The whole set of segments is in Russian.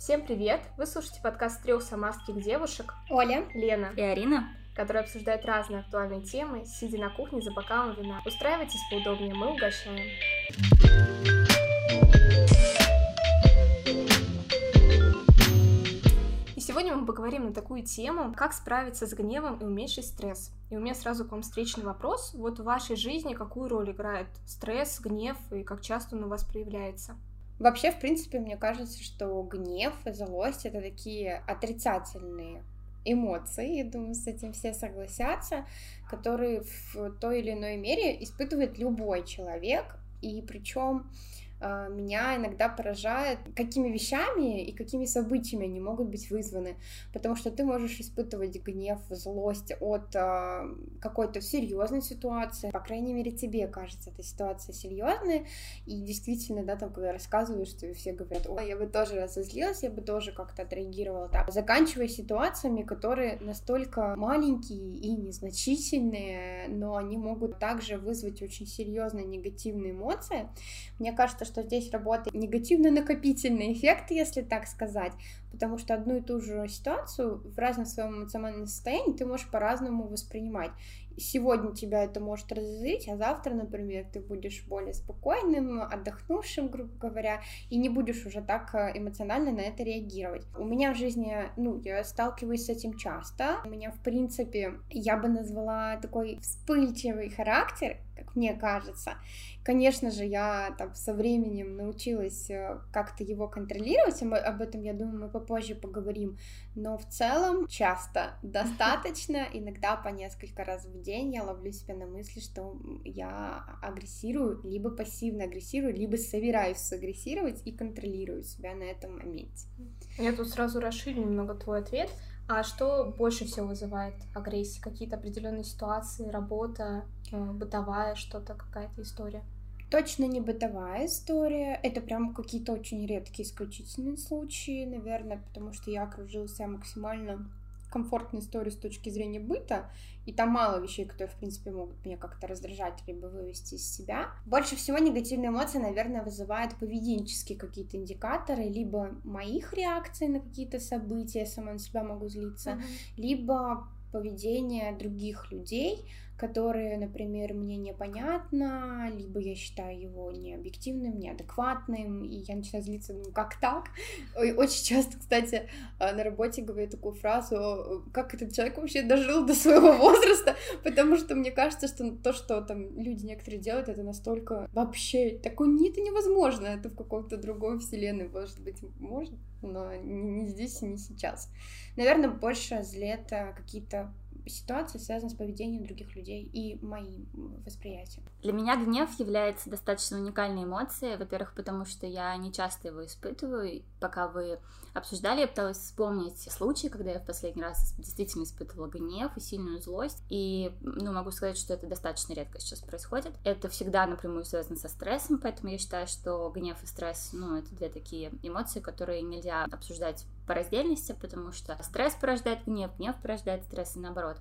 Всем привет! Вы слушаете подкаст трех самарских девушек Оля, Лена и Арина, которые обсуждают разные актуальные темы, сидя на кухне за бокалом вина. Устраивайтесь поудобнее, мы угощаем. И сегодня мы поговорим на такую тему, как справиться с гневом и уменьшить стресс. И у меня сразу к вам встречный вопрос. Вот в вашей жизни какую роль играет стресс, гнев и как часто он у вас проявляется? Вообще, в принципе, мне кажется, что гнев и злость — это такие отрицательные эмоции, я думаю, с этим все согласятся, которые в той или иной мере испытывает любой человек, и причем меня иногда поражает, какими вещами и какими событиями они могут быть вызваны. Потому что ты можешь испытывать гнев, злость от э, какой-то серьезной ситуации. По крайней мере, тебе кажется эта ситуация серьезная. И действительно, да, там, когда рассказываешь, что все говорят, ой, я бы тоже разозлилась, я бы тоже как-то отреагировала так. Заканчивая ситуациями, которые настолько маленькие и незначительные, но они могут также вызвать очень серьезные негативные эмоции. Мне кажется, что здесь работает негативно-накопительный эффект, если так сказать, потому что одну и ту же ситуацию в разном своем эмоциональном состоянии ты можешь по-разному воспринимать сегодня тебя это может разозлить, а завтра, например, ты будешь более спокойным, отдохнувшим, грубо говоря, и не будешь уже так э, эмоционально на это реагировать. У меня в жизни, ну, я сталкиваюсь с этим часто. У меня, в принципе, я бы назвала такой вспыльчивый характер, как мне кажется. Конечно же, я там со временем научилась э, как-то его контролировать, об этом, я думаю, мы попозже поговорим, но в целом часто достаточно, иногда по несколько раз в день я ловлю себя на мысли, что я агрессирую, либо пассивно агрессирую, либо собираюсь сагрессировать и контролирую себя на этом моменте. Я тут сразу расширю немного твой ответ. А что больше всего вызывает агрессию? Какие-то определенные ситуации, работа, э, бытовая что-то, какая-то история? Точно не бытовая история. Это прям какие-то очень редкие исключительные случаи, наверное, потому что я окружила себя максимально комфортной историей с точки зрения быта, и там мало вещей, которые, в принципе, могут меня как-то раздражать либо вывести из себя. Больше всего негативные эмоции, наверное, вызывают поведенческие какие-то индикаторы, либо моих реакций на какие-то события, я сама на себя могу злиться, mm-hmm. либо поведение других людей, которые, например, мне непонятно, либо я считаю его необъективным, неадекватным, и я начинаю злиться, ну как так? Очень часто, кстати, а, на работе говорю такую фразу, как этот человек вообще дожил до своего возраста, потому что мне кажется, что то, что там люди некоторые делают, это настолько вообще такое, не, это невозможно, это в каком-то другой вселенной, может быть, может, но не здесь и не сейчас. Наверное, больше злет какие-то ситуации связаны с поведением других людей и моим восприятием. Для меня гнев является достаточно уникальной эмоцией, во-первых, потому что я не часто его испытываю. Пока вы обсуждали, я пыталась вспомнить случаи, когда я в последний раз действительно испытывала гнев и сильную злость. И, ну, могу сказать, что это достаточно редко сейчас происходит. Это всегда напрямую связано со стрессом, поэтому я считаю, что гнев и стресс, ну, это две такие эмоции, которые нельзя обсуждать по раздельности, потому что стресс порождает гнев, гнев порождает стресс и наоборот.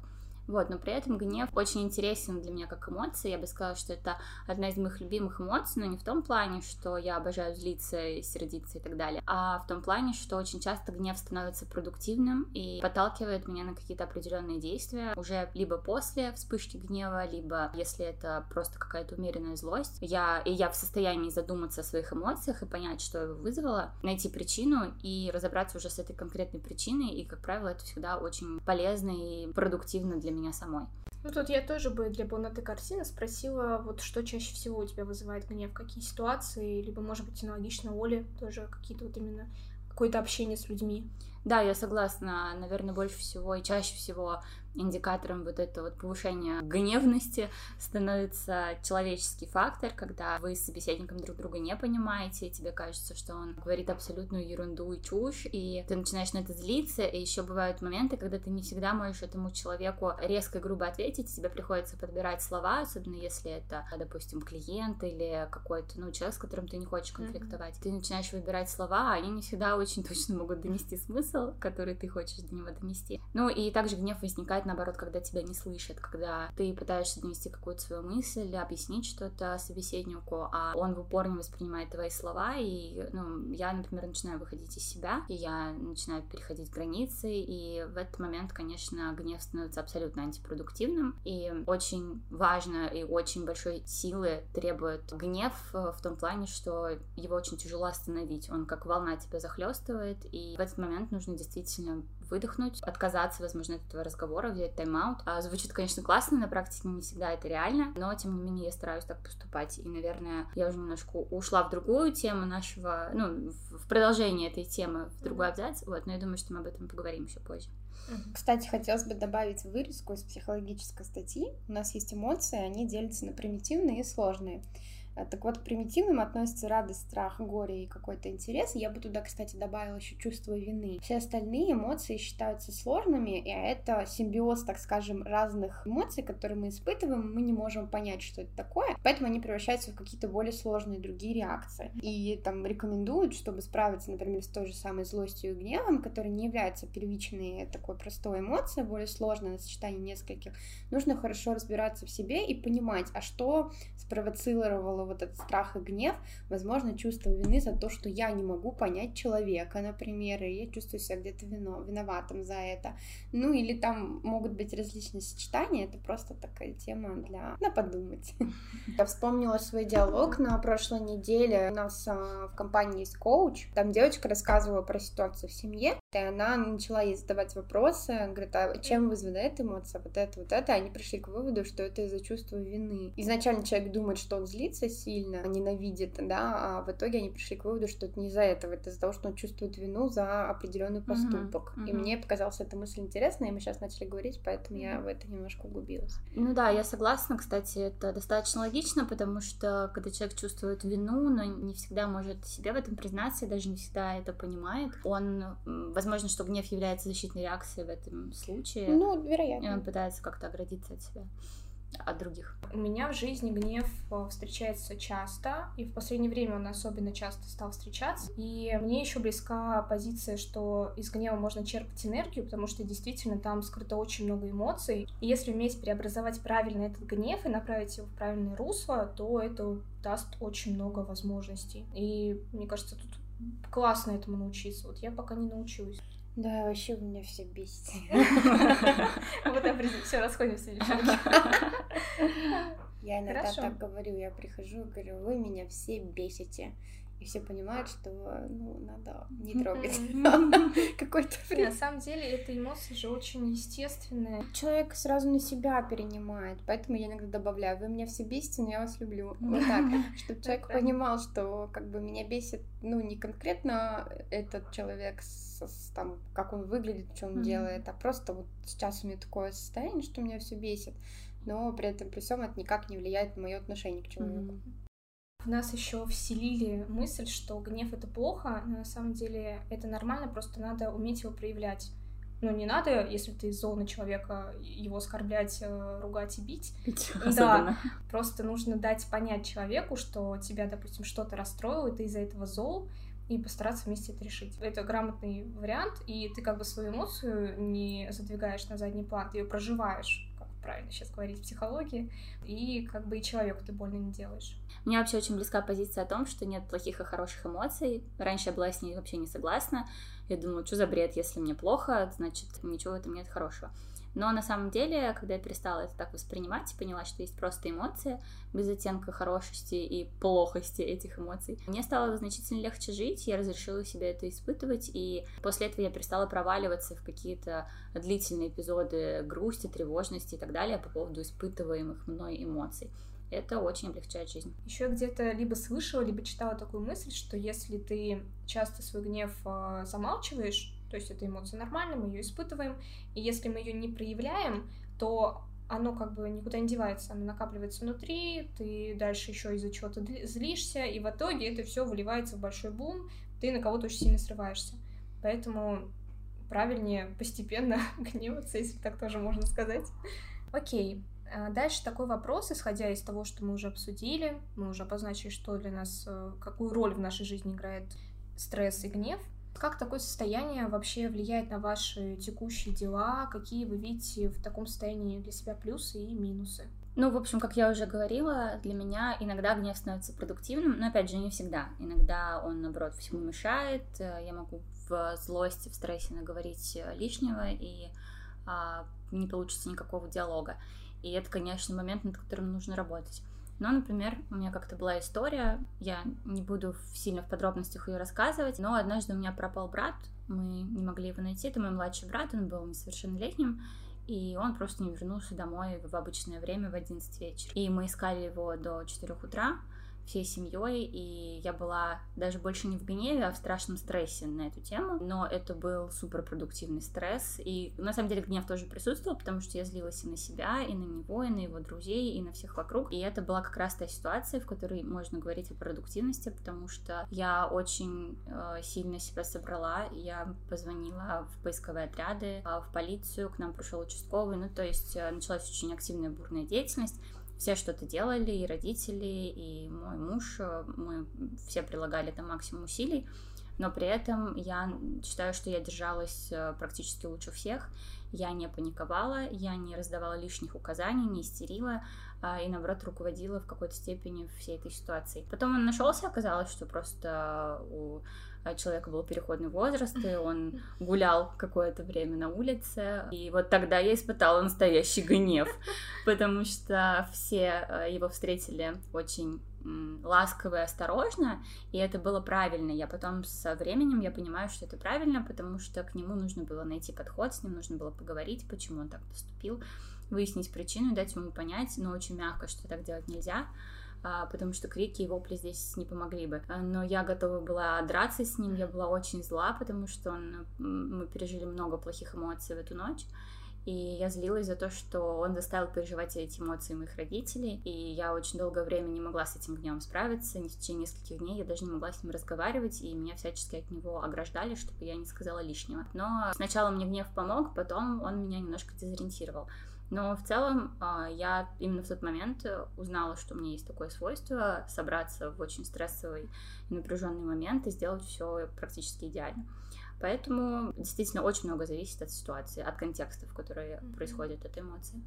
Вот, но при этом гнев очень интересен для меня как эмоция. Я бы сказала, что это одна из моих любимых эмоций, но не в том плане, что я обожаю злиться, сердиться и так далее, а в том плане, что очень часто гнев становится продуктивным и подталкивает меня на какие-то определенные действия уже либо после вспышки гнева, либо если это просто какая-то умеренная злость. Я, и я в состоянии задуматься о своих эмоциях и понять, что его вызвало, найти причину и разобраться уже с этой конкретной причиной. И, как правило, это всегда очень полезно и продуктивно для меня меня самой. Ну тут я тоже бы для полноты картины спросила, вот что чаще всего у тебя вызывает гнев, какие ситуации, либо, может быть, аналогично Оле тоже какие-то вот именно какое-то общение с людьми. Да, я согласна. Наверное, больше всего и чаще всего индикатором вот этого вот повышения гневности становится человеческий фактор, когда вы с собеседником друг друга не понимаете, и тебе кажется, что он говорит абсолютную ерунду и чушь, и ты начинаешь на это злиться, и еще бывают моменты, когда ты не всегда можешь этому человеку резко и грубо ответить, тебе приходится подбирать слова, особенно если это, допустим, клиент или какой-то, ну, человек, с которым ты не хочешь конфликтовать. Mm-hmm. Ты начинаешь выбирать слова, а они не всегда очень точно могут донести смысл, который ты хочешь до него донести. Ну, и также гнев возникает наоборот, когда тебя не слышат, когда ты пытаешься донести какую-то свою мысль, объяснить что-то собеседнику, а он в упор не воспринимает твои слова, и, ну, я, например, начинаю выходить из себя, и я начинаю переходить границы, и в этот момент, конечно, гнев становится абсолютно антипродуктивным, и очень важно и очень большой силы требует гнев в том плане, что его очень тяжело остановить, он как волна тебя захлестывает, и в этот момент нужно действительно выдохнуть, отказаться, возможно, от этого разговора, взять тайм-аут. А, звучит, конечно, классно, на практике не всегда это реально, но, тем не менее, я стараюсь так поступать. И, наверное, я уже немножко ушла в другую тему нашего, ну, в продолжение этой темы, в другой абзац, вот, но я думаю, что мы об этом поговорим еще позже. Кстати, хотелось бы добавить вырезку из психологической статьи. У нас есть эмоции, они делятся на примитивные и сложные. Э, так вот, к примитивным относятся радость, страх, горе и какой-то интерес. Я бы туда, кстати, добавила еще чувство вины. Все остальные эмоции считаются сложными, и это симбиоз, так скажем, разных эмоций, которые мы испытываем, мы не можем понять, что это такое, поэтому они превращаются в какие-то более сложные другие реакции. И там рекомендуют, чтобы справиться, например, с той же самой злостью и гневом, который не является первичной такой простой эмоцией, более сложной на сочетании нескольких, нужно хорошо разбираться в себе и понимать, а что спровоцировало вот этот страх и гнев, возможно, чувство вины за то, что я не могу понять человека, например, и я чувствую себя где-то вино, виноватым за это. Ну, или там могут быть различные сочетания, это просто такая тема для на подумать. Я вспомнила свой диалог на прошлой неделе. У нас а, в компании есть коуч, там девочка рассказывала про ситуацию в семье, и она начала ей задавать вопросы, говорит, а чем вызвана эта эмоция, вот это, вот это, они пришли к выводу, что это из-за чувства вины. Изначально человек думает, что он злится сильно, ненавидит, да, а в итоге они пришли к выводу, что это не из-за этого, это из-за того, что он чувствует вину за определенный поступок. Uh-huh, uh-huh. И мне показалась эта мысль интересной, и мы сейчас начали говорить, поэтому я в это немножко углубилась. Ну да, я согласна, кстати, это достаточно логично, потому что когда человек чувствует вину, но не всегда может себе в этом признаться, и даже не всегда это понимает, он Возможно, что гнев является защитной реакцией в этом случае. Ну, вероятно. И он пытается как-то оградиться от себя от других? У меня в жизни гнев э, встречается часто, и в последнее время он особенно часто стал встречаться. И мне еще близка позиция, что из гнева можно черпать энергию, потому что действительно там скрыто очень много эмоций. И если уметь преобразовать правильно этот гнев и направить его в правильное русло, то это даст очень много возможностей. И мне кажется, тут классно этому научиться. Вот я пока не научилась. Да, вообще у меня все бесит. Вот все, расходимся, девчонки. Я иногда так говорю, я прихожу и говорю, вы меня все бесите и все понимают, что ну, надо не трогать. Какой-то На самом деле, эта эмоция же очень естественная. Человек сразу на себя перенимает, поэтому я иногда добавляю, вы меня все бесите, но я вас люблю. Вот так, чтобы человек понимал, что как бы меня бесит, ну, не конкретно этот человек, там, как он выглядит, что он делает, а просто вот сейчас у меня такое состояние, что меня все бесит, но при этом при всем это никак не влияет на мое отношение к человеку. В нас еще вселили мысль, что гнев это плохо, но на самом деле это нормально, просто надо уметь его проявлять. Ну, не надо, если ты зол на человека, его оскорблять, э, ругать и бить. бить да, просто нужно дать понять человеку, что тебя, допустим, что-то расстроило, и ты из-за этого зол, и постараться вместе это решить. Это грамотный вариант, и ты как бы свою эмоцию не задвигаешь на задний план, ты ее проживаешь правильно сейчас говорить, психологии, и как бы и человеку ты больно не делаешь. Мне вообще очень близка позиция о том, что нет плохих и хороших эмоций. Раньше я была с ней вообще не согласна. Я думала, что за бред, если мне плохо, значит, ничего в этом нет хорошего. Но на самом деле, когда я перестала это так воспринимать, поняла, что есть просто эмоции, без оттенка хорошести и плохости этих эмоций, мне стало значительно легче жить, я разрешила себе это испытывать, и после этого я перестала проваливаться в какие-то длительные эпизоды грусти, тревожности и так далее по поводу испытываемых мной эмоций это очень облегчает жизнь. Еще где-то либо слышала, либо читала такую мысль, что если ты часто свой гнев э, замалчиваешь, то есть эта эмоция нормальная, мы ее испытываем. И если мы ее не проявляем, то оно как бы никуда не девается, оно накапливается внутри, ты дальше еще из-за чего-то злишься, и в итоге это все выливается в большой бум, ты на кого-то очень сильно срываешься. Поэтому правильнее постепенно гневаться, если так тоже можно сказать. Окей. А дальше такой вопрос, исходя из того, что мы уже обсудили, мы уже обозначили, что для нас, э, какую роль в нашей жизни играет стресс и гнев. Как такое состояние вообще влияет на ваши текущие дела? Какие вы видите в таком состоянии для себя плюсы и минусы? Ну, в общем, как я уже говорила, для меня иногда гнев становится продуктивным, но, опять же, не всегда. Иногда он, наоборот, всему мешает. Я могу в злости, в стрессе наговорить лишнего, и а, не получится никакого диалога. И это, конечно, момент, над которым нужно работать. Но, например, у меня как-то была история, я не буду сильно в подробностях ее рассказывать, но однажды у меня пропал брат, мы не могли его найти, это мой младший брат, он был несовершеннолетним, и он просто не вернулся домой в обычное время в 11 вечера. И мы искали его до 4 утра, всей семьей, и я была даже больше не в гневе, а в страшном стрессе на эту тему, но это был суперпродуктивный стресс, и на самом деле гнев тоже присутствовал, потому что я злилась и на себя, и на него, и на его друзей, и на всех вокруг, и это была как раз та ситуация, в которой можно говорить о продуктивности, потому что я очень э, сильно себя собрала, я позвонила в поисковые отряды, э, в полицию, к нам пришел участковый, ну то есть э, началась очень активная бурная деятельность, все что-то делали, и родители, и мой муж, э, мы все прилагали там максимум усилий, но при этом я считаю, что я держалась э, практически лучше всех, я не паниковала, я не раздавала лишних указаний, не истерила, а, и наоборот руководила в какой-то степени всей этой ситуацией. Потом он нашелся, оказалось, что просто у человека был переходный возраст, и он гулял какое-то время на улице. И вот тогда я испытала настоящий гнев, потому что все а, его встретили очень ласково и осторожно, и это было правильно. Я потом со временем я понимаю, что это правильно, потому что к нему нужно было найти подход, с ним нужно было поговорить, почему он так поступил, выяснить причину, дать ему понять, но очень мягко, что так делать нельзя. А, потому что крики и вопли здесь не помогли бы. А, но я готова была драться с ним, я была очень зла, потому что он, мы пережили много плохих эмоций в эту ночь. И я злилась за то, что он заставил переживать эти эмоции моих родителей. И я очень долгое время не могла с этим гневом справиться. В течение нескольких дней я даже не могла с ним разговаривать. И меня всячески от него ограждали, чтобы я не сказала лишнего. Но сначала мне гнев помог, потом он меня немножко дезориентировал. Но в целом а, я именно в тот момент узнала, что у меня есть такое свойство собраться в очень стрессовый и напряженный момент и сделать все практически идеально. Поэтому действительно очень много зависит от ситуации, от контекста, в который mm-hmm. происходит эта эмоция.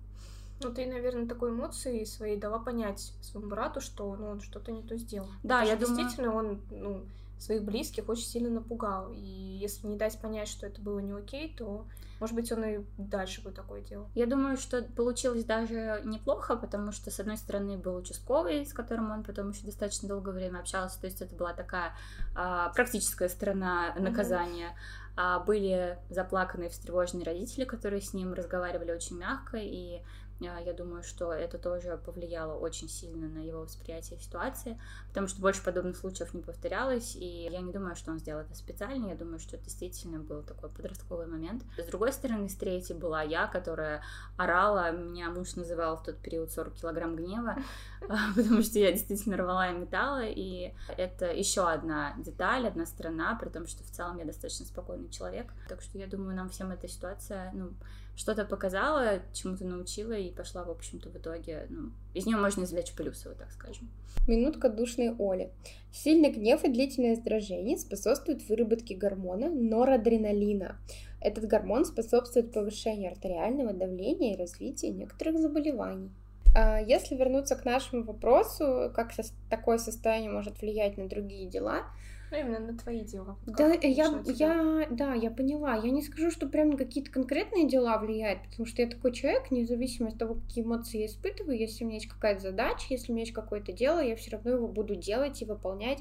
Ну, ты, наверное, такой эмоции своей дала понять своему брату, что ну, он что-то не то сделал. Да, Потому я думаю... Действительно, он ну, своих близких очень сильно напугал. И если не дать понять, что это было не окей, то может быть, он и дальше бы такое делал. Я думаю, что получилось даже неплохо, потому что, с одной стороны, был участковый, с которым он потом еще достаточно долгое время общался, то есть это была такая а, практическая сторона наказания. Mm-hmm. А, были заплаканные, встревоженные родители, которые с ним разговаривали очень мягко, и я думаю, что это тоже повлияло очень сильно на его восприятие ситуации, потому что больше подобных случаев не повторялось, и я не думаю, что он сделал это специально, я думаю, что это действительно был такой подростковый момент. С другой стороны, с третьей была я, которая орала, меня муж называл в тот период 40 килограмм гнева, а, потому что я действительно рвала и металла, и это еще одна деталь, одна сторона, при том, что в целом я достаточно спокойный человек, так что я думаю, нам всем эта ситуация, ну, что-то показала, чему-то научила и пошла, в общем-то, в итоге, ну, из нее можно извлечь плюсы, вот так скажем. Минутка душной Оли. Сильный гнев и длительное раздражение способствуют выработке гормона норадреналина. Этот гормон способствует повышению артериального давления и развитию некоторых заболеваний. А если вернуться к нашему вопросу, как такое состояние может влиять на другие дела, ну, именно на твои дела. Да, я, я, да, я поняла. Я не скажу, что прям на какие-то конкретные дела влияет, потому что я такой человек, независимо от того, какие эмоции я испытываю, если у меня есть какая-то задача, если у меня есть какое-то дело, я все равно его буду делать и выполнять.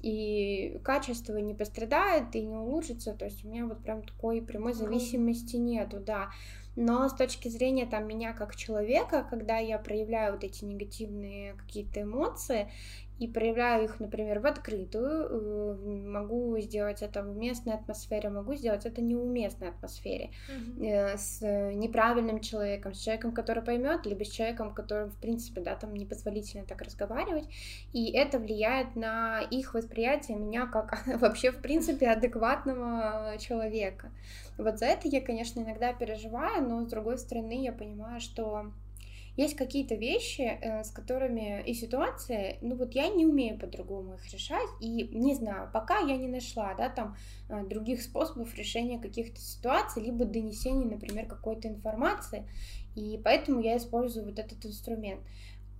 И качество не пострадает и не улучшится. То есть у меня вот прям такой прямой зависимости нету, да. Но с точки зрения там меня как человека, когда я проявляю вот эти негативные какие-то эмоции, и проявляю их, например, в открытую, э, могу сделать это в местной атмосфере, могу сделать это не в местной атмосфере, mm-hmm. с неправильным человеком, с человеком, который поймет, либо с человеком, который, в принципе, да, там непозволительно так разговаривать, и это влияет на их восприятие меня как вообще, в принципе, адекватного человека. Вот за это я, конечно, иногда переживаю, но с другой стороны я понимаю, что есть какие-то вещи, э, с которыми и ситуации, ну вот я не умею по-другому их решать, и не знаю, пока я не нашла, да, там э, других способов решения каких-то ситуаций, либо донесения, например, какой-то информации, и поэтому я использую вот этот инструмент.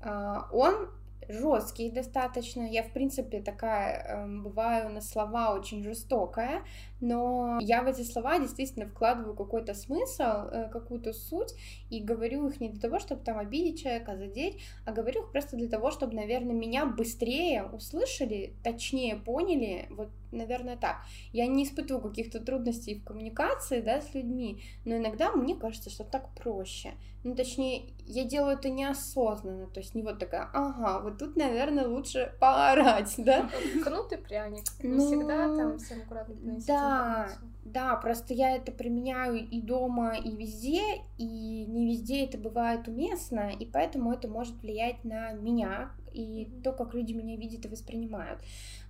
А, он жесткий достаточно. Я, в принципе, такая э, бываю на слова очень жестокая, но я в эти слова действительно вкладываю какой-то смысл, э, какую-то суть, и говорю их не для того, чтобы там обидеть человека, задеть, а говорю их просто для того, чтобы, наверное, меня быстрее услышали, точнее поняли, вот, наверное, так. Я не испытываю каких-то трудностей в коммуникации, да, с людьми, но иногда мне кажется, что так проще. Ну, точнее, я делаю это неосознанно, то есть не вот такая, ага, вот тут, наверное, лучше поорать, да? Кнут и пряник. Не ну, всегда там всем аккуратно Да, да, просто я это применяю и дома, и везде, и не везде это бывает уместно, и поэтому это может влиять на меня и то, как люди меня видят и воспринимают.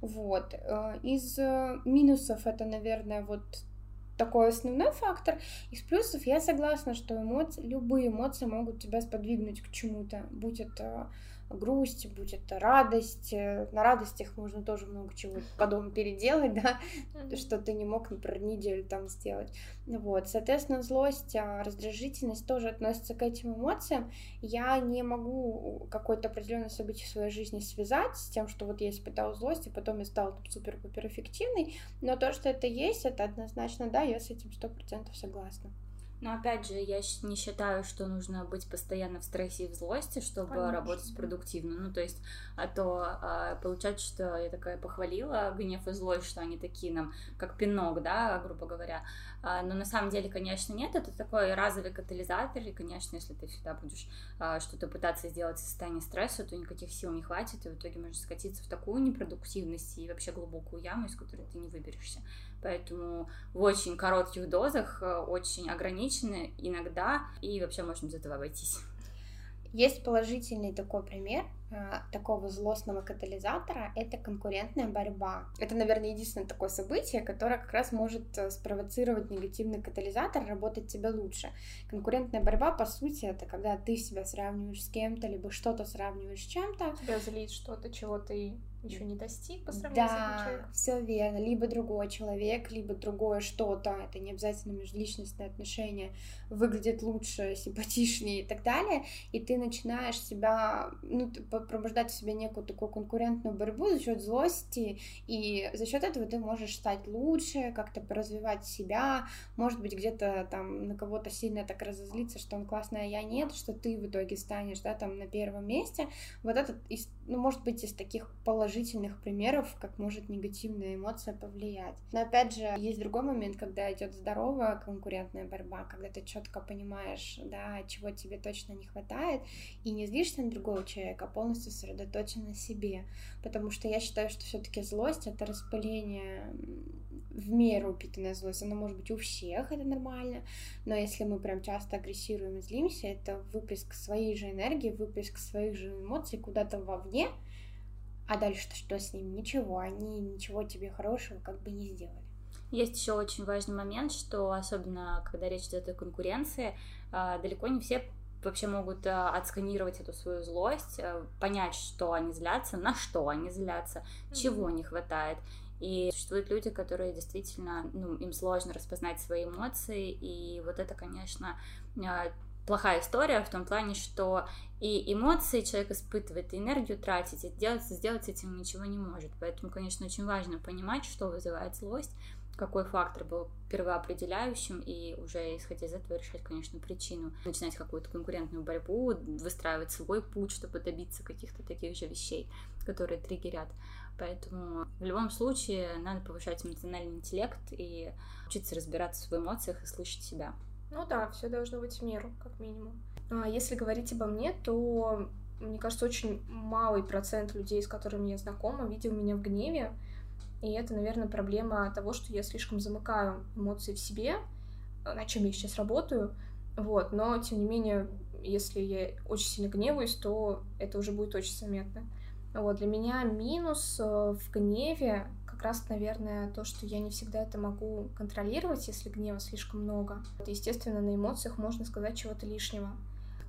Вот. Э, из э, минусов это, наверное, вот такой основной фактор. Из плюсов я согласна, что эмоции, любые эмоции могут тебя сподвигнуть к чему-то, будь это грусть, будь это радость. Э, на радостях можно тоже много чего потом переделать, да, что ты не мог, например, неделю там сделать. Вот, соответственно, злость, а, раздражительность тоже относятся к этим эмоциям. Я не могу какое-то определенное событие в своей жизни связать с тем, что вот я испытала злость, и потом я стала супер-пупер эффективной, но то, что это есть, это однозначно, да, я с этим сто процентов согласна. Но опять же, я не считаю, что нужно быть постоянно в стрессе и в злости, чтобы Конечно. работать продуктивно. Ну, то есть, а то а, получается, что я такая похвалила гнев и злость, что они такие нам, как пинок, да, грубо говоря. А, но на самом деле, конечно, нет. Это такой разовый катализатор, и, конечно, если ты всегда будешь а, что-то пытаться сделать в состоянии стресса, то никаких сил не хватит, и в итоге можно скатиться в такую непродуктивность и вообще глубокую яму, из которой ты не выберешься. Поэтому в очень коротких дозах, э, очень ограничены иногда, и вообще можно без этого обойтись. Есть положительный такой пример э, такого злостного катализатора — это конкурентная борьба. Это, наверное, единственное такое событие, которое как раз может э, спровоцировать негативный катализатор, работать тебе лучше. Конкурентная борьба, по сути, это когда ты себя сравниваешь с кем-то, либо что-то сравниваешь с чем-то. Тебя злит что-то, чего ты еще не достиг по сравнению да, с этим человеком. все верно. Либо другой человек, либо другое что-то. Это не обязательно межличностные отношения. Выглядит лучше, симпатичнее и так далее. И ты начинаешь себя, ну, пробуждать в себе некую такую конкурентную борьбу за счет злости. И за счет этого ты можешь стать лучше, как-то развивать себя. Может быть, где-то там на кого-то сильно так разозлиться, что он классный, а я нет, что ты в итоге станешь, да, там на первом месте. Вот это, ну, может быть, из таких положительных примеров, как может негативная эмоция повлиять. Но опять же, есть другой момент, когда идет здоровая конкурентная борьба, когда ты четко понимаешь, да, чего тебе точно не хватает, и не злишься на другого человека, а полностью сосредоточен на себе. Потому что я считаю, что все-таки злость это распыление в меру упитанная злость, она может быть у всех, это нормально, но если мы прям часто агрессируем и злимся, это выплеск своей же энергии, выплеск своих же эмоций куда-то вовне, а дальше что с ним? Ничего, они ничего тебе хорошего как бы не сделали. Есть еще очень важный момент, что особенно когда речь идет о конкуренции, а, далеко не все вообще могут а, отсканировать эту свою злость, а, понять, что они злятся, на что они злятся, mm-hmm. чего не хватает. И существуют люди, которые действительно, ну, им сложно распознать свои эмоции, и вот это, конечно, плохая история в том плане, что и эмоции человек испытывает, и энергию тратить, и делать, сделать с этим ничего не может. Поэтому, конечно, очень важно понимать, что вызывает злость, какой фактор был первоопределяющим, и уже исходя из этого решать, конечно, причину. Начинать какую-то конкурентную борьбу, выстраивать свой путь, чтобы добиться каких-то таких же вещей, которые триггерят. Поэтому в любом случае надо повышать эмоциональный интеллект и учиться разбираться в эмоциях и слышать себя. Ну да, все должно быть в меру, как минимум. А если говорить обо мне, то, мне кажется, очень малый процент людей, с которыми я знакома, видел меня в гневе. И это, наверное, проблема того, что я слишком замыкаю эмоции в себе, на чем я сейчас работаю. Вот, но, тем не менее, если я очень сильно гневаюсь, то это уже будет очень заметно. Вот, для меня минус э, в гневе как раз, наверное, то, что я не всегда это могу контролировать, если гнева слишком много. Естественно, на эмоциях можно сказать чего-то лишнего.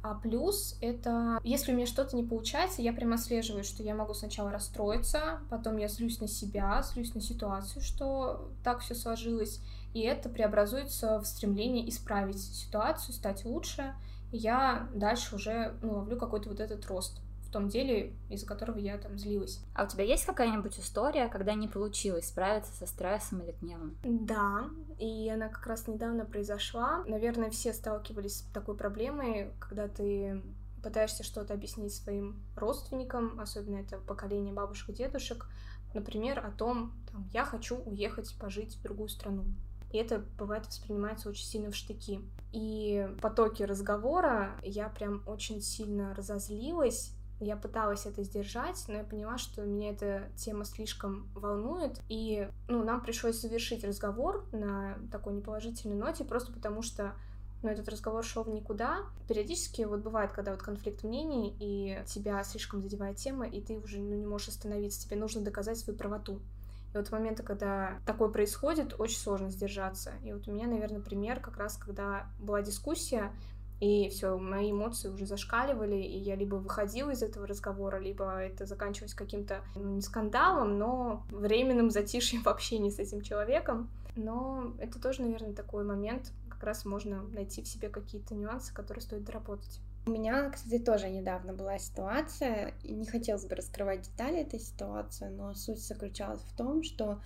А плюс это, если у меня что-то не получается, я прямо отслеживаю, что я могу сначала расстроиться, потом я злюсь на себя, злюсь на ситуацию, что так все сложилось, и это преобразуется в стремление исправить ситуацию, стать лучше, и я дальше уже ну, ловлю какой-то вот этот рост в том деле, из-за которого я там злилась. А у тебя есть какая-нибудь история, когда не получилось справиться со стрессом или гневом? Да, и она как раз недавно произошла. Наверное, все сталкивались с такой проблемой, когда ты пытаешься что-то объяснить своим родственникам, особенно это поколение бабушек и дедушек, например, о том, там, я хочу уехать пожить в другую страну. И это бывает воспринимается очень сильно в штыки. И в потоке разговора я прям очень сильно разозлилась я пыталась это сдержать, но я поняла, что меня эта тема слишком волнует, и ну, нам пришлось завершить разговор на такой неположительной ноте, просто потому что но ну, этот разговор шел в никуда. Периодически вот бывает, когда вот конфликт мнений, и тебя слишком задевает тема, и ты уже ну, не можешь остановиться, тебе нужно доказать свою правоту. И вот в моменты, когда такое происходит, очень сложно сдержаться. И вот у меня, наверное, пример как раз, когда была дискуссия, и все, мои эмоции уже зашкаливали, и я либо выходила из этого разговора, либо это заканчивалось каким-то, ну, не скандалом, но временным затишьем в общении с этим человеком. Но это тоже, наверное, такой момент, как раз можно найти в себе какие-то нюансы, которые стоит доработать. У меня, кстати, тоже недавно была ситуация, и не хотелось бы раскрывать детали этой ситуации, но суть заключалась в том, что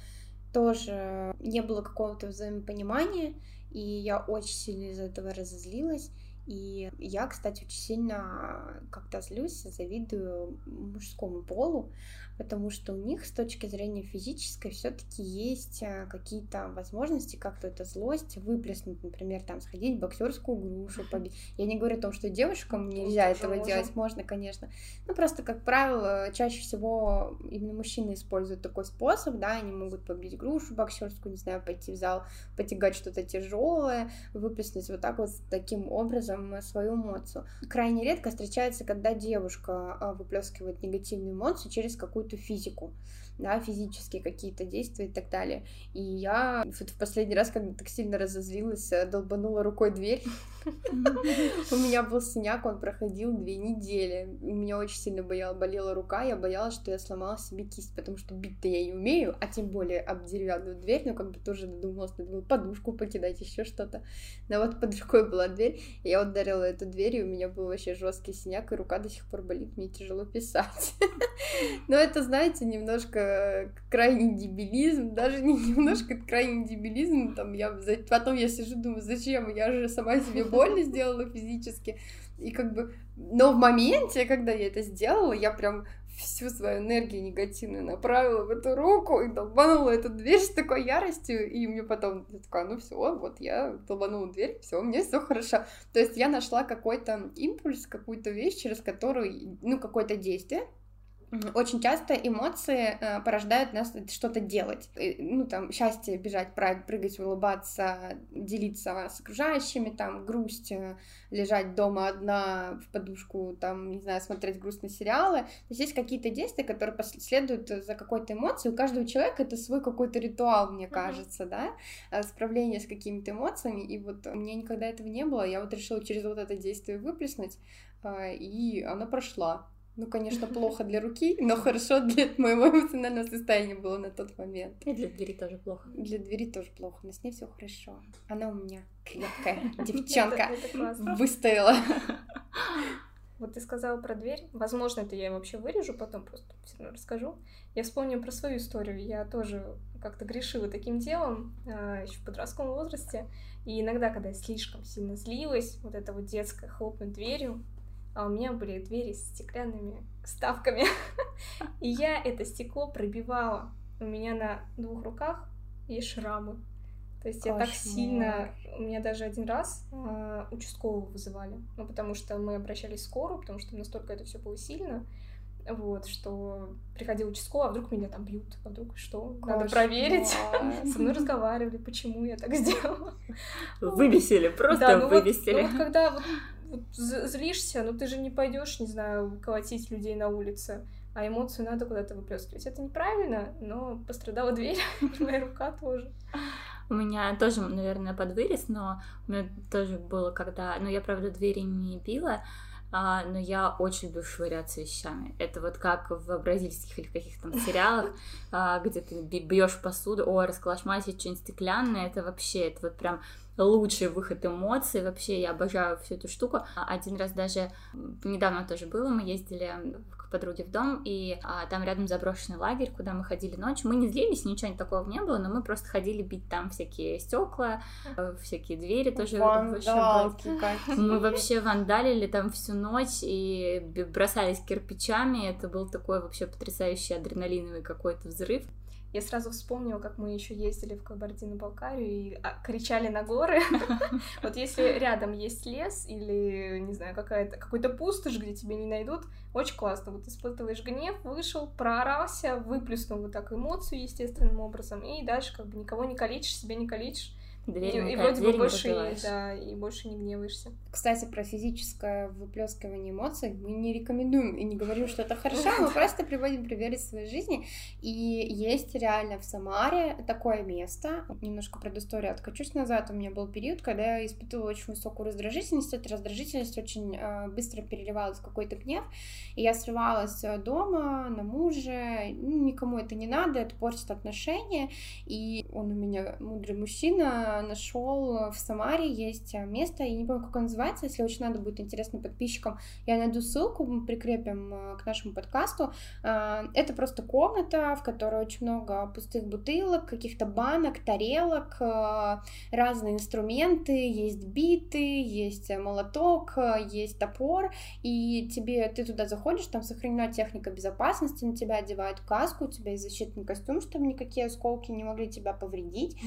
тоже не было какого-то взаимопонимания, и я очень сильно из-за этого разозлилась. И я, кстати, очень сильно как-то злюсь, завидую мужскому полу, потому что у них с точки зрения физической все-таки есть э, какие-то возможности как-то эту злость выплеснуть, например, там сходить в боксерскую грушу побить. Я не говорю о том, что девушкам нельзя этого можно. делать, можно, конечно. Ну просто, как правило, чаще всего именно мужчины используют такой способ, да, они могут побить грушу боксерскую, не знаю, пойти в зал, потягать что-то тяжелое, выплеснуть вот так вот таким образом свою эмоцию. Крайне редко встречается, когда девушка а, выплескивает негативную эмоцию через какую какую-то физику, да, физические какие-то действия и так далее. И я вот в последний раз, когда так сильно разозлилась, э, долбанула рукой дверь. У меня был синяк, он проходил две недели. У меня очень сильно болела рука, я боялась, что я сломала себе кисть, потому что бить-то я не умею, а тем более об деревянную дверь, но как бы тоже додумалась, надо было подушку покидать, еще что-то. Но вот под рукой была дверь, и я ударила эту дверь, и у меня был вообще жесткий синяк, и рука до сих пор болит, мне тяжело писать. Но это, знаете, немножко крайний дебилизм, даже не немножко крайний дебилизм, там я потом я сижу, думаю, зачем, я же сама себе больно сделала физически, и как бы, но в моменте, когда я это сделала, я прям всю свою энергию негативную направила в эту руку и долбанула эту дверь с такой яростью, и мне потом я такая, ну все, вот я долбанула дверь, все, мне все хорошо. То есть я нашла какой-то импульс, какую-то вещь, через которую, ну, какое-то действие, очень часто эмоции э, порождают нас что-то делать. Ну, там, счастье, бежать, прыгать, улыбаться, делиться с окружающими, там, грусть, э, лежать дома одна в подушку, там, не знаю, смотреть грустные сериалы. То есть есть какие-то действия, которые следуют за какой-то эмоцией. У каждого человека это свой какой-то ритуал, мне кажется, mm-hmm. да, э, справление с какими-то эмоциями. И вот у меня никогда этого не было. Я вот решила через вот это действие выплеснуть, и она прошла. Ну, конечно, плохо для руки, но хорошо для моего эмоционального состояния было на тот момент. И для двери тоже плохо. Для двери тоже плохо, но с ней все хорошо. Она у меня крепкая девчонка. Выстояла. Вот ты сказала про дверь. Возможно, это я вообще вырежу, потом просто все равно расскажу. Я вспомню про свою историю. Я тоже как-то грешила таким делом а, еще в подростковом возрасте. И иногда, когда я слишком сильно злилась, вот это вот детское хлопнуть дверью, а у меня были двери с стеклянными ставками. И я это стекло пробивала. У меня на двух руках есть шрамы. То есть Кошмар. я так сильно... У меня даже один раз э, участкового вызывали. Ну, потому что мы обращались в скорую, потому что настолько это все было сильно. Вот, что приходил участковый, а вдруг меня там бьют, а вдруг что? Кошмар. Надо проверить. Со мной разговаривали, почему я так сделала. Вывесили, просто да, ну вывесили. Вот, ну вот когда вот злишься, но ты же не пойдешь, не знаю, колотить людей на улице, а эмоцию надо куда-то выплескивать. Это неправильно, но пострадала дверь, моя рука тоже. У меня тоже, наверное, подвырез, но у меня тоже было, когда... Ну, я, правда, двери не била, а, но я очень люблю швыряться вещами. Это вот как в бразильских или каких-то там сериалах, а, где ты бьешь посуду, ой, расколошматить что-нибудь стеклянное, это вообще, это вот прям лучший выход эмоций. Вообще, я обожаю всю эту штуку. Один раз даже недавно тоже было, мы ездили подруги в дом, и а, там рядом заброшенный лагерь, куда мы ходили ночью. Мы не злились, ничего такого не было, но мы просто ходили бить там всякие стекла, э, всякие двери тоже. Вандалки Мы вообще вандалили там всю ночь и бросались кирпичами. Это был такой вообще потрясающий адреналиновый какой-то взрыв. Я сразу вспомнила, как мы еще ездили в Кабардино-Балкарию и а, кричали на горы. Вот если рядом есть лес или, не знаю, какая-то какой-то пустошь, где тебя не найдут, очень классно. Вот испытываешь гнев, вышел, проорался, выплеснул вот так эмоцию естественным образом, и дальше как бы никого не калечишь, себя не калечишь. Дверь, и, и вроде бы больше, и, да, и больше не гневаешься. Кстати, про физическое выплескивание эмоций мы не рекомендуем и не говорим, что это хорошо, мы просто приводим примеры из своей жизни. И есть реально в Самаре такое место. Немножко предысторию откачусь назад. У меня был период, когда я испытывала очень высокую раздражительность. Эта раздражительность очень э, быстро переливалась в какой-то гнев. И я срывалась э, дома на мужа. Ну, никому это не надо, это портит отношения. И он у меня мудрый мужчина, нашел в Самаре есть место, я не помню, как он называется, если очень надо будет интересно подписчикам, я найду ссылку, мы прикрепим э, к нашему подкасту. Э, это просто комната, в которой очень много пустых бутылок, каких-то банок, тарелок, э, разные инструменты, есть биты, есть молоток, есть топор, и тебе, ты туда заходишь, там сохранена техника безопасности, на тебя одевают каску, у тебя есть защитный костюм, чтобы никакие осколки не могли тебя повредить.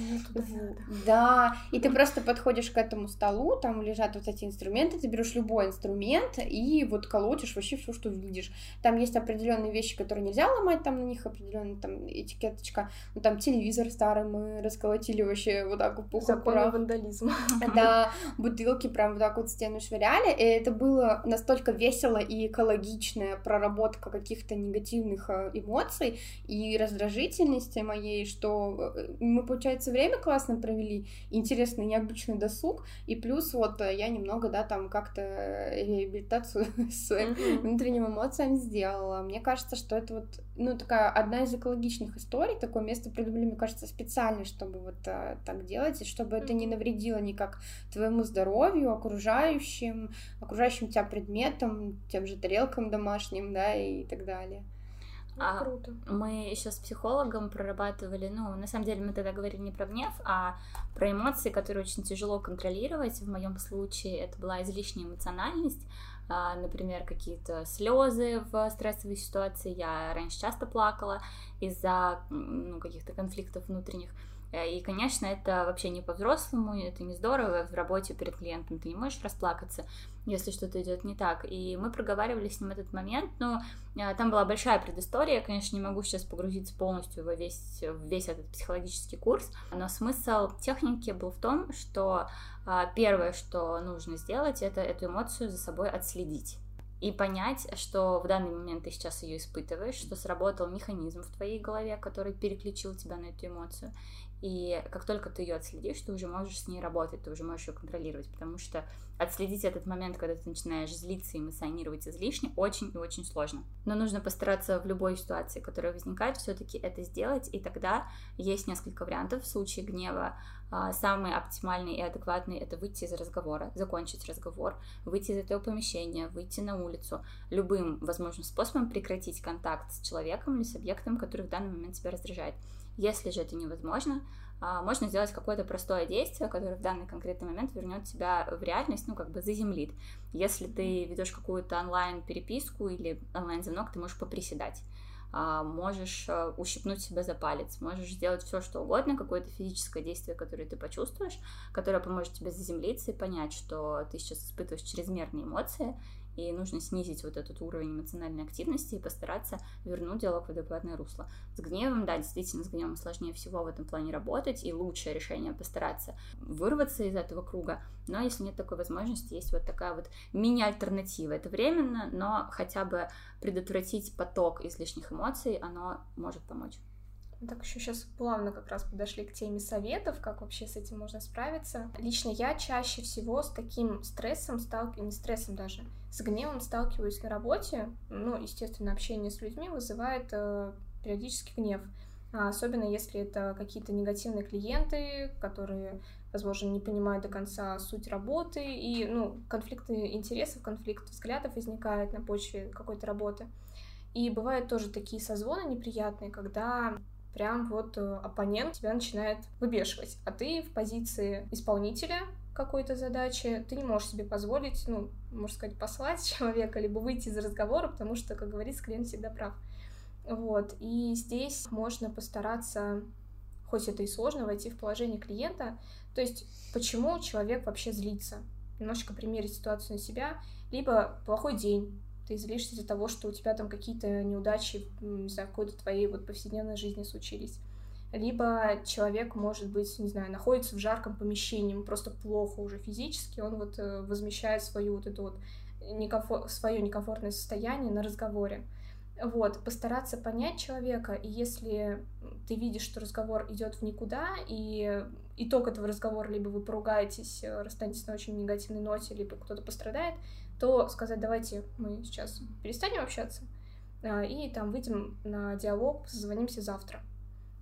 Да, да, и ты просто подходишь к этому столу, там лежат вот эти инструменты, ты берешь любой инструмент и вот колотишь вообще все, что видишь. Там есть определенные вещи, которые нельзя ломать, там на них определенная там этикеточка. Ну там телевизор старый мы расколотили вообще вот так вот Законы вандализма. Да, бутылки прям вот так вот стену швыряли, и это было настолько весело и экологичная проработка каких-то негативных э, эмоций и раздражительности моей, что э, мы, получается, время классно провели, интересный, необычный досуг, и плюс вот э, я немного, да, там как-то реабилитацию с внутренним эмоциям сделала. Мне кажется, что это вот, ну, такая одна из экологичных историй, такое место придумали, мне кажется, специально, чтобы вот а, так делать, и чтобы это не навредило никак твоему здоровью, окружающим, окружающим тебя предметам, тем же тарелкам домашним, да, и так далее. Ну, а круто. Мы еще с психологом прорабатывали, ну, на самом деле мы тогда говорили не про гнев, а про эмоции, которые очень тяжело контролировать. В моем случае это была излишняя эмоциональность, а, например, какие-то слезы в стрессовой ситуации. Я раньше часто плакала из-за ну, каких-то конфликтов внутренних. Э, и, конечно, это вообще не по-взрослому, это не здорово. В работе перед клиентом ты не можешь расплакаться, если что-то идет не так. И мы проговаривали с ним этот момент, но э, там была большая предыстория. Я, конечно, не могу сейчас погрузиться полностью во весь, весь этот психологический курс, но смысл техники был в том, что а, первое, что нужно сделать, это эту эмоцию за собой отследить и понять, что в данный момент ты сейчас ее испытываешь, что сработал механизм в твоей голове, который переключил тебя на эту эмоцию, и как только ты ее отследишь, ты уже можешь с ней работать, ты уже можешь ее контролировать, потому что отследить этот момент, когда ты начинаешь злиться эмоционировать излишне, очень и очень сложно. Но нужно постараться в любой ситуации, которая возникает, все-таки это сделать, и тогда есть несколько вариантов. В случае гнева а, самый оптимальный и адекватный это выйти из разговора, закончить разговор, выйти из этого помещения, выйти на улицу, любым возможным способом прекратить контакт с человеком или с объектом, который в данный момент тебя раздражает. Если же это невозможно, а, можно сделать какое-то простое действие, которое в данный конкретный момент вернет тебя в реальность, ну, как бы заземлит. Если ты ведешь какую-то онлайн-переписку или онлайн-звонок, ты можешь поприседать а, можешь а, ущипнуть себя за палец, можешь сделать все, что угодно, какое-то физическое действие, которое ты почувствуешь, которое поможет тебе заземлиться и понять, что ты сейчас испытываешь чрезмерные эмоции, и нужно снизить вот этот уровень эмоциональной активности и постараться вернуть диалог в адекватное русло. С гневом, да, действительно, с гневом сложнее всего в этом плане работать, и лучшее решение постараться вырваться из этого круга, но если нет такой возможности, есть вот такая вот мини-альтернатива. Это временно, но хотя бы предотвратить поток излишних эмоций, оно может помочь. Так еще сейчас плавно как раз подошли к теме советов, как вообще с этим можно справиться. Лично я чаще всего с таким стрессом сталкиваюсь, не стрессом даже, с гневом сталкиваюсь на работе. Ну, естественно, общение с людьми вызывает э, периодически гнев. А особенно если это какие-то негативные клиенты, которые, возможно, не понимают до конца суть работы, и, ну, конфликты интересов, конфликт взглядов возникает на почве какой-то работы. И бывают тоже такие созвоны неприятные, когда прям вот э, оппонент тебя начинает выбешивать, а ты в позиции исполнителя какой-то задачи, ты не можешь себе позволить, ну, можно сказать, послать человека, либо выйти из разговора, потому что, как говорится, клиент всегда прав. Вот, и здесь можно постараться, хоть это и сложно, войти в положение клиента, то есть почему человек вообще злится, немножечко примерить ситуацию на себя, либо плохой день, ты злишься из-за того, что у тебя там какие-то неудачи, не знаю, какой-то твоей вот повседневной жизни случились. Либо человек, может быть, не знаю, находится в жарком помещении, ему просто плохо уже физически, он вот э, возмещает свою вот эту вот некомфор... свое некомфортное состояние на разговоре. Вот, постараться понять человека, и если ты видишь, что разговор идет в никуда, и итог этого разговора, либо вы поругаетесь, э, расстанетесь на очень негативной ноте, либо кто-то пострадает, то сказать, давайте мы сейчас перестанем общаться а, и там выйдем на диалог, созвонимся завтра.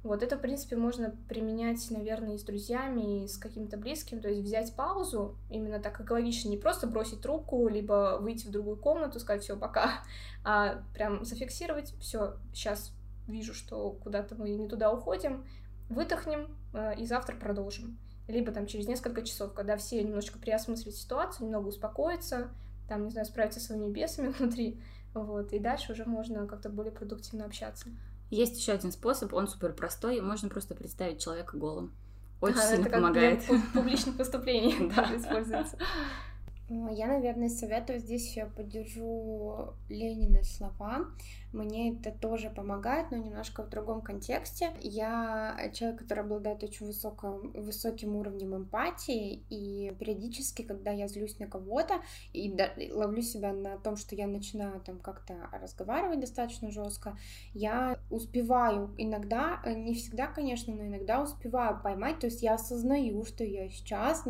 Вот это, в принципе, можно применять, наверное, и с друзьями, и с каким-то близким, то есть взять паузу, именно так экологично, не просто бросить трубку, либо выйти в другую комнату, сказать все, пока, а прям зафиксировать, все, сейчас вижу, что куда-то мы не туда уходим, выдохнем а, и завтра продолжим. Либо там через несколько часов, когда все немножечко переосмыслят ситуацию, немного успокоятся, там, не знаю, справиться со своими бесами внутри, вот, и дальше уже можно как-то более продуктивно общаться. Есть еще один способ, он супер простой, можно просто представить человека голым. Очень а, сильно это помогает. Для публичных выступлений используется. Я, наверное, советую здесь я поддержу Ленины слова. Мне это тоже помогает, но немножко в другом контексте. Я человек, который обладает очень высоким, высоким уровнем эмпатии, и периодически, когда я злюсь на кого-то и ловлю себя на том, что я начинаю там как-то разговаривать достаточно жестко, я успеваю иногда, не всегда, конечно, но иногда успеваю поймать, то есть я осознаю, что я сейчас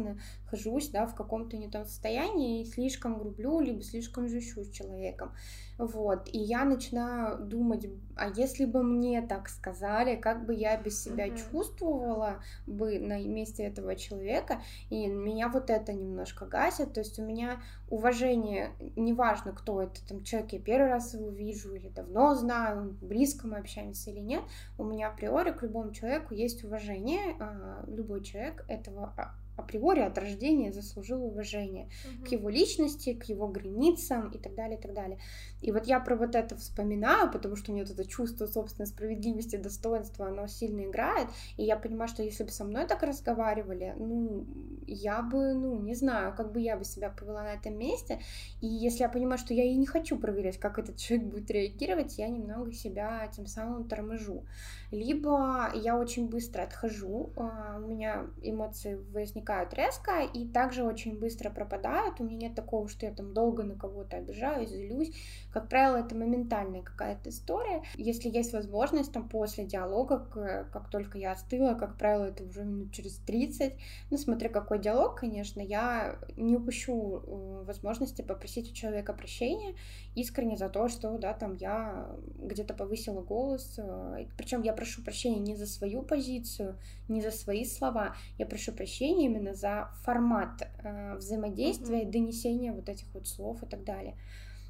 нахожусь да, в каком-то не том состоянии и слишком грублю, либо слишком жущу с человеком. Вот, и я начинаю думать, а если бы мне так сказали, как бы я без себя mm-hmm. чувствовала бы на месте этого человека, и меня вот это немножко гасит, то есть у меня уважение, неважно, кто это, там, человек, я первый раз его вижу, или давно знаю, близко мы общаемся или нет, у меня априори к любому человеку есть уважение, а, любой человек этого а, априори от рождения заслужил уважение угу. к его личности, к его границам и так далее, и так далее. И вот я про вот это вспоминаю, потому что у меня вот это чувство собственной справедливости, достоинства, оно сильно играет, и я понимаю, что если бы со мной так разговаривали, ну, я бы, ну, не знаю, как бы я бы себя повела на этом месте, и если я понимаю, что я и не хочу проверять, как этот человек будет реагировать, я немного себя тем самым торможу. Либо я очень быстро отхожу, а, у меня эмоции возникают резко и также очень быстро пропадают, у меня нет такого, что я там долго на кого-то обижаюсь, злюсь, как правило, это моментальная какая-то история. Если есть возможность, там после диалога, как только я остыла, как правило, это уже минут через 30, ну, смотря какой диалог, конечно, я не упущу э, возможности попросить у человека прощения искренне за то, что, да, там я где-то повысила голос, э, причем я прошу прощения не за свою позицию, не за свои слова, я прошу прощения именно за формат э, взаимодействия, mm-hmm. донесения вот этих вот слов и так далее.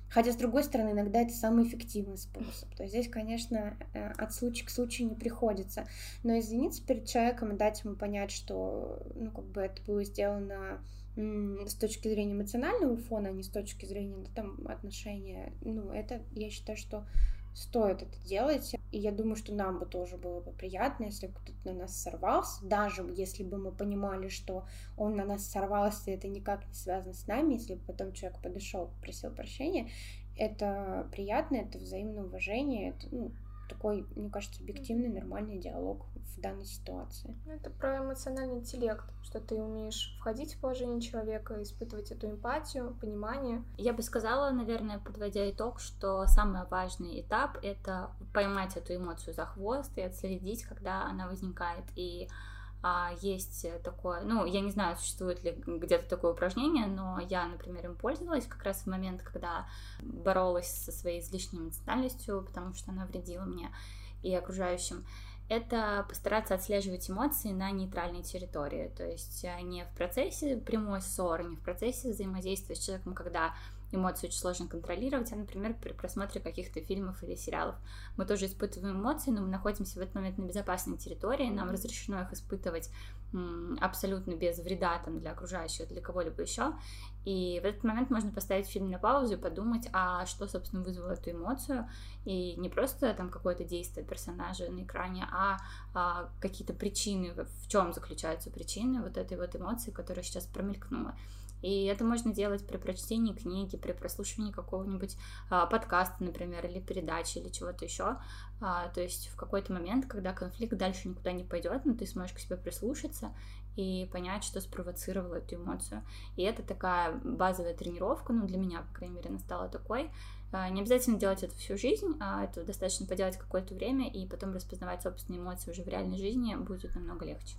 Хотя, с другой стороны, иногда это самый эффективный способ. То есть здесь, конечно, э, от случая к случаю не приходится. Но извиниться перед человеком и дать ему понять, что ну, как бы это было сделано с точки зрения эмоционального фона, а не с точки зрения да, там, отношения, ну, это, я считаю, что стоит это делать. И я думаю, что нам бы тоже было бы приятно, если бы кто-то на нас сорвался, даже если бы мы понимали, что он на нас сорвался, и это никак не связано с нами, если бы потом человек подошел, просил прощения, это приятно, это взаимное уважение, это, ну, такой, мне кажется, объективный, нормальный диалог в данной ситуации. Ну, это про эмоциональный интеллект, что ты умеешь входить в положение человека, испытывать эту эмпатию, понимание. Я бы сказала, наверное, подводя итог, что самый важный этап — это поймать эту эмоцию за хвост и отследить, когда она возникает. И есть такое, ну, я не знаю, существует ли где-то такое упражнение, но я, например, им пользовалась как раз в момент, когда боролась со своей излишней эмоциональностью, потому что она вредила мне и окружающим. Это постараться отслеживать эмоции на нейтральной территории, то есть э, не в процессе прямой ссоры, не в процессе взаимодействия с человеком, когда эмоции очень сложно контролировать, а, например, при просмотре каких-то фильмов или сериалов. Мы тоже испытываем эмоции, но мы находимся в этот момент на безопасной территории, нам разрешено их испытывать абсолютно без вреда там, для окружающих, для кого-либо еще. И в этот момент можно поставить фильм на паузу и подумать, а что, собственно, вызвало эту эмоцию. И не просто там какое-то действие персонажа на экране, а, а какие-то причины, в чем заключаются причины вот этой вот эмоции, которая сейчас промелькнула. И это можно делать при прочтении книги, при прослушивании какого-нибудь а, подкаста, например, или передачи, или чего-то еще. А, то есть в какой-то момент, когда конфликт дальше никуда не пойдет, но ну, ты сможешь к себе прислушаться и понять, что спровоцировало эту эмоцию. И это такая базовая тренировка, ну, для меня, по крайней мере, она стала такой. А, не обязательно делать это всю жизнь, а это достаточно поделать какое-то время, и потом распознавать собственные эмоции уже в реальной жизни будет намного легче.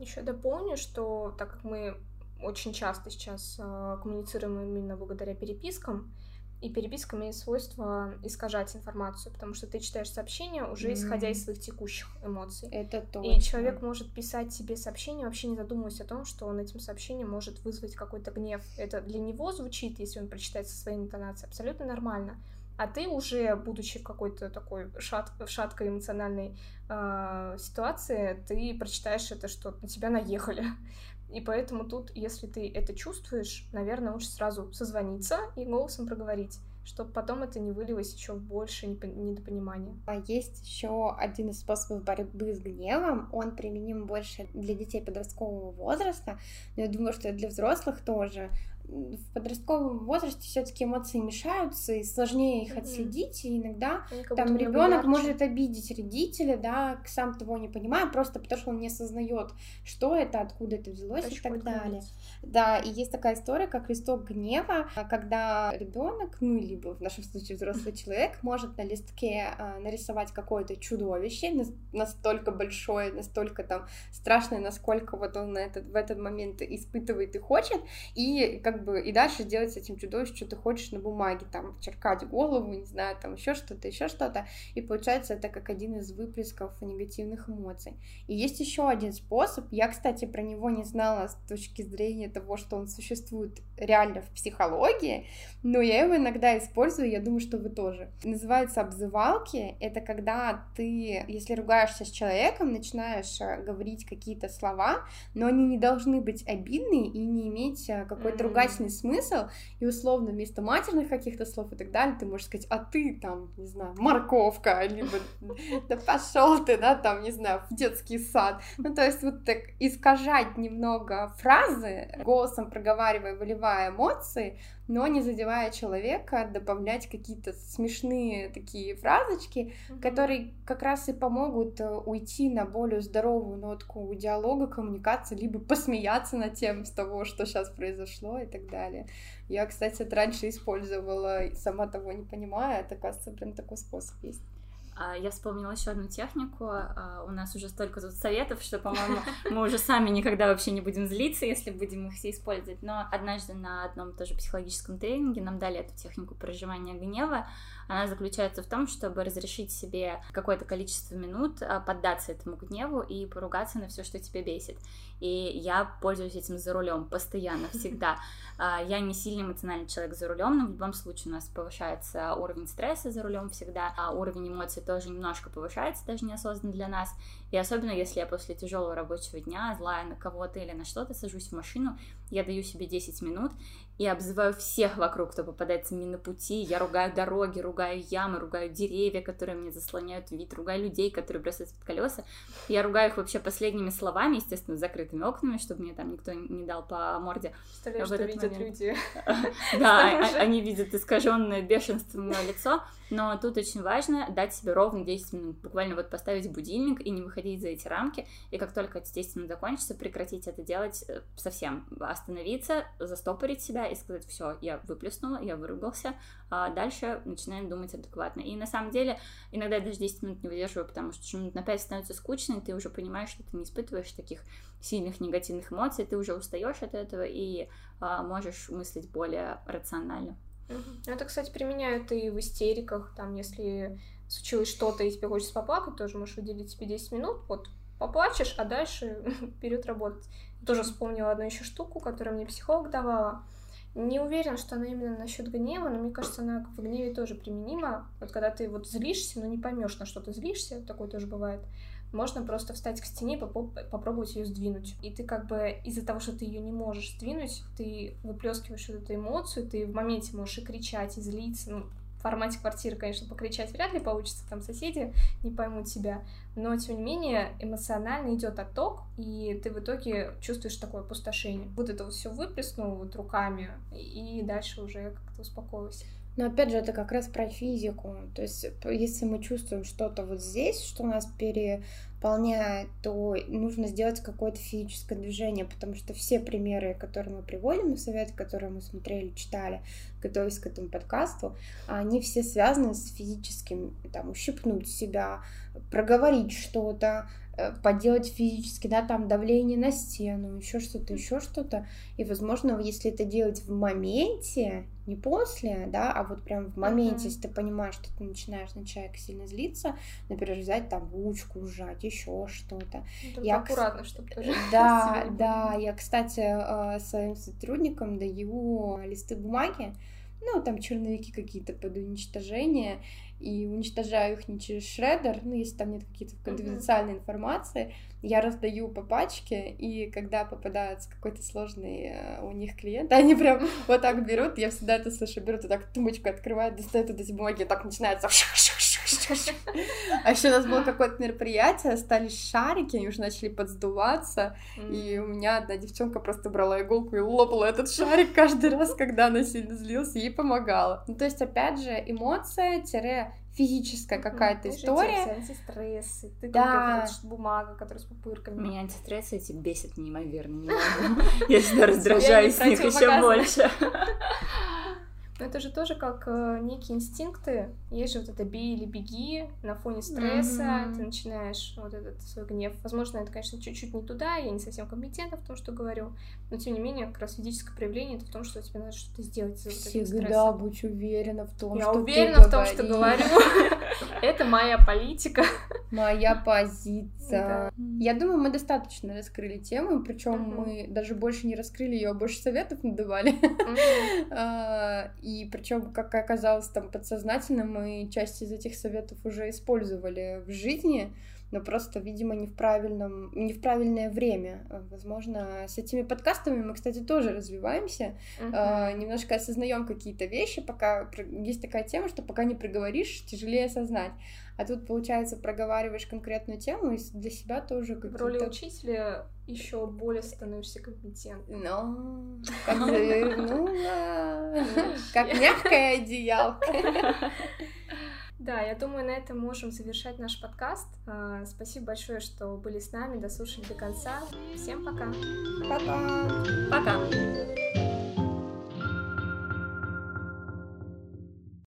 Еще дополню, что так как мы очень часто сейчас э, коммуницируем именно благодаря перепискам, и переписка имеет свойство искажать информацию, потому что ты читаешь сообщение уже исходя из своих текущих эмоций. Это точно. И человек может писать себе сообщение, вообще не задумываясь о том, что он этим сообщением может вызвать какой-то гнев. Это для него звучит, если он прочитает со своей интонацией, абсолютно нормально. А ты уже, будучи в какой-то такой шат, шаткой эмоциональной э, ситуации, ты прочитаешь это, что на тебя наехали. И поэтому тут, если ты это чувствуешь, наверное, лучше сразу созвониться и голосом проговорить чтобы потом это не вылилось еще в больше недопонимания. А есть еще один из способов борьбы с гневом. Он применим больше для детей подросткового возраста, но я думаю, что для взрослых тоже в подростковом возрасте все-таки эмоции мешаются, и сложнее их mm-hmm. отследить, и иногда там ребенок может обидеть родителя, да, сам того не понимая, просто потому что он не осознает, что это, откуда это взялось Очень и так далее. Да, и есть такая история, как листок гнева, когда ребенок, ну либо в нашем случае взрослый человек, может на листке а, нарисовать какое-то чудовище настолько большое, настолько там страшное, насколько вот он на этот, в этот момент испытывает и хочет, и как бы и дальше делать с этим чудовищем, что ты хочешь на бумаге, там, черкать голову, не знаю, там, еще что-то, еще что-то, и получается это как один из выплесков негативных эмоций. И есть еще один способ, я, кстати, про него не знала с точки зрения того, что он существует реально в психологии, но я его иногда использую, я думаю, что вы тоже. Называется обзывалки, это когда ты, если ругаешься с человеком, начинаешь э, говорить какие-то слова, но они не должны быть обидные и не иметь э, какой-то mm-hmm ругательный смысл, и условно вместо матерных каких-то слов и так далее, ты можешь сказать, а ты там, не знаю, морковка, либо да пошел ты, да, там, не знаю, в детский сад. Ну, то есть вот так искажать немного фразы, голосом проговаривая, выливая эмоции, но не задевая человека, добавлять какие-то смешные такие фразочки, mm-hmm. которые как раз и помогут э, уйти на более здоровую нотку диалога, коммуникации, либо посмеяться над тем с того, что сейчас произошло и так далее. Я, кстати, это раньше использовала, сама того не понимая, это, кажется, прям такой способ есть. А, я вспомнила еще одну технику. А, у нас уже столько тут советов, что, по-моему, мы уже сами никогда вообще не будем злиться, если будем их все использовать. Но однажды на одном тоже психологическом тренинге нам дали эту технику проживания гнева. Она заключается в том, чтобы разрешить себе какое-то количество минут а, поддаться этому гневу и поругаться на все, что тебя бесит. И я пользуюсь этим за рулем постоянно, всегда. Я не сильно эмоциональный человек за рулем, но в любом случае у нас повышается уровень стресса за рулем всегда, а уровень эмоций тоже немножко повышается, даже неосознанно для нас. И особенно если я после тяжелого рабочего дня, злая на кого-то или на что-то, сажусь в машину, я даю себе 10 минут и обзываю всех вокруг, кто попадается мне на пути. Я ругаю дороги, ругаю ямы, ругаю деревья, которые мне заслоняют вид, ругаю людей, которые бросаются под колеса. Я ругаю их вообще последними словами, естественно, с закрытыми окнами, чтобы мне там никто не дал по морде. Представляешь, что видят люди. Да, они видят искаженное бешенственное лицо, но тут очень важно дать себе ровно 10 минут. Буквально вот поставить будильник и не выходить за эти рамки. И как только эти 10 минут закончатся, прекратить это делать э, совсем. Остановиться, застопорить себя и сказать, все, я выплеснула, я выругался, а дальше начинаем думать адекватно. И на самом деле иногда я даже 10 минут не выдерживаю, потому что минут на 5 становится скучно, и ты уже понимаешь, что ты не испытываешь таких сильных негативных эмоций, ты уже устаешь от этого и а, можешь мыслить более рационально. Угу. Это, кстати, применяют и в истериках, там, если случилось что-то, и тебе хочется поплакать, тоже можешь уделить себе 10 минут, вот, поплачешь, а дальше вперед работать. Тоже вспомнила одну еще штуку, которую мне психолог давала. Не уверена, что она именно насчет гнева, но мне кажется, она в гневе тоже применима. Вот когда ты вот злишься, но не поймешь, на что ты злишься, такое тоже бывает можно просто встать к стене и попробовать ее сдвинуть. И ты как бы из-за того, что ты ее не можешь сдвинуть, ты выплескиваешь эту эмоцию, ты в моменте можешь и кричать, и злиться, ну, формате квартиры, конечно, покричать вряд ли получится, там соседи не поймут тебя, но тем не менее эмоционально идет отток, и ты в итоге чувствуешь такое опустошение. Вот это вот все выплеснул вот руками, и дальше уже как-то успокоился. Но опять же, это как раз про физику. То есть, если мы чувствуем что-то вот здесь, что нас переполняет, то нужно сделать какое-то физическое движение, потому что все примеры, которые мы приводим, советы, которые мы смотрели, читали, готовясь к этому подкасту, они все связаны с физическим, там, ущипнуть себя, проговорить что-то, поделать физически, да, там давление на стену, еще что-то, еще что-то. И, возможно, если это делать в моменте, не после, да, а вот прям в моменте, uh-huh. если ты понимаешь, что ты начинаешь на человека сильно злиться, например, взять там ручку, сжать, еще что-то. Ну, я аккуратно, чтобы тоже. Да, да. Я, кстати, э, своим сотрудникам даю листы бумаги, ну, там черновики какие-то под уничтожение, и уничтожаю их не через шредер, ну, если там нет какие-то конфиденциальной mm-hmm. информации, я раздаю по пачке, и когда попадается какой-то сложный э, у них клиент, они прям вот так берут, я всегда это слышу, берут вот так тумбочку открывают, достают эти бумаги, и так начинается а еще у нас было какое-то мероприятие, остались шарики, они уже начали подсдуваться, и у меня одна девчонка просто брала иголку и лопала этот шарик каждый раз, когда она сильно злилась, ей помогала. Ну, то есть, опять же, эмоция тире физическая какая-то история. антистрессы, ты да. бумага, которая с пупырками. Меня антистрессы эти бесят неимоверно. Я всегда раздражаюсь с них еще больше. Но это же тоже как э, некие инстинкты. Есть же вот это бей или беги на фоне стресса, mm-hmm. ты начинаешь вот этот свой гнев. Возможно, это, конечно, чуть-чуть не туда, я не совсем компетентна в том, что говорю, но тем не менее, как раз физическое проявление это в том, что тебе надо что-то сделать за вот Всегда будь уверена в том, я что уверена ты в том, что говорю. Это моя политика. Моя позиция. Я думаю, мы достаточно раскрыли тему, причем мы даже больше не раскрыли ее, больше советов надавали. А, и причем, как оказалось, там подсознательно мы часть из этих советов уже использовали в жизни, но просто, видимо, не в правильном, не в правильное время. Возможно, с этими подкастами мы, кстати, тоже развиваемся, uh-huh. немножко осознаем какие-то вещи, пока есть такая тема, что пока не проговоришь, тяжелее осознать. А тут, получается, проговариваешь конкретную тему и для себя тоже какие-то... В роли учителя еще более становишься компетентным. Ну, как завернула, как мягкое одеялко. Да, я думаю, на этом можем завершать наш подкаст. А, спасибо большое, что были с нами, дослушали до конца. Всем пока. Пока. Пока.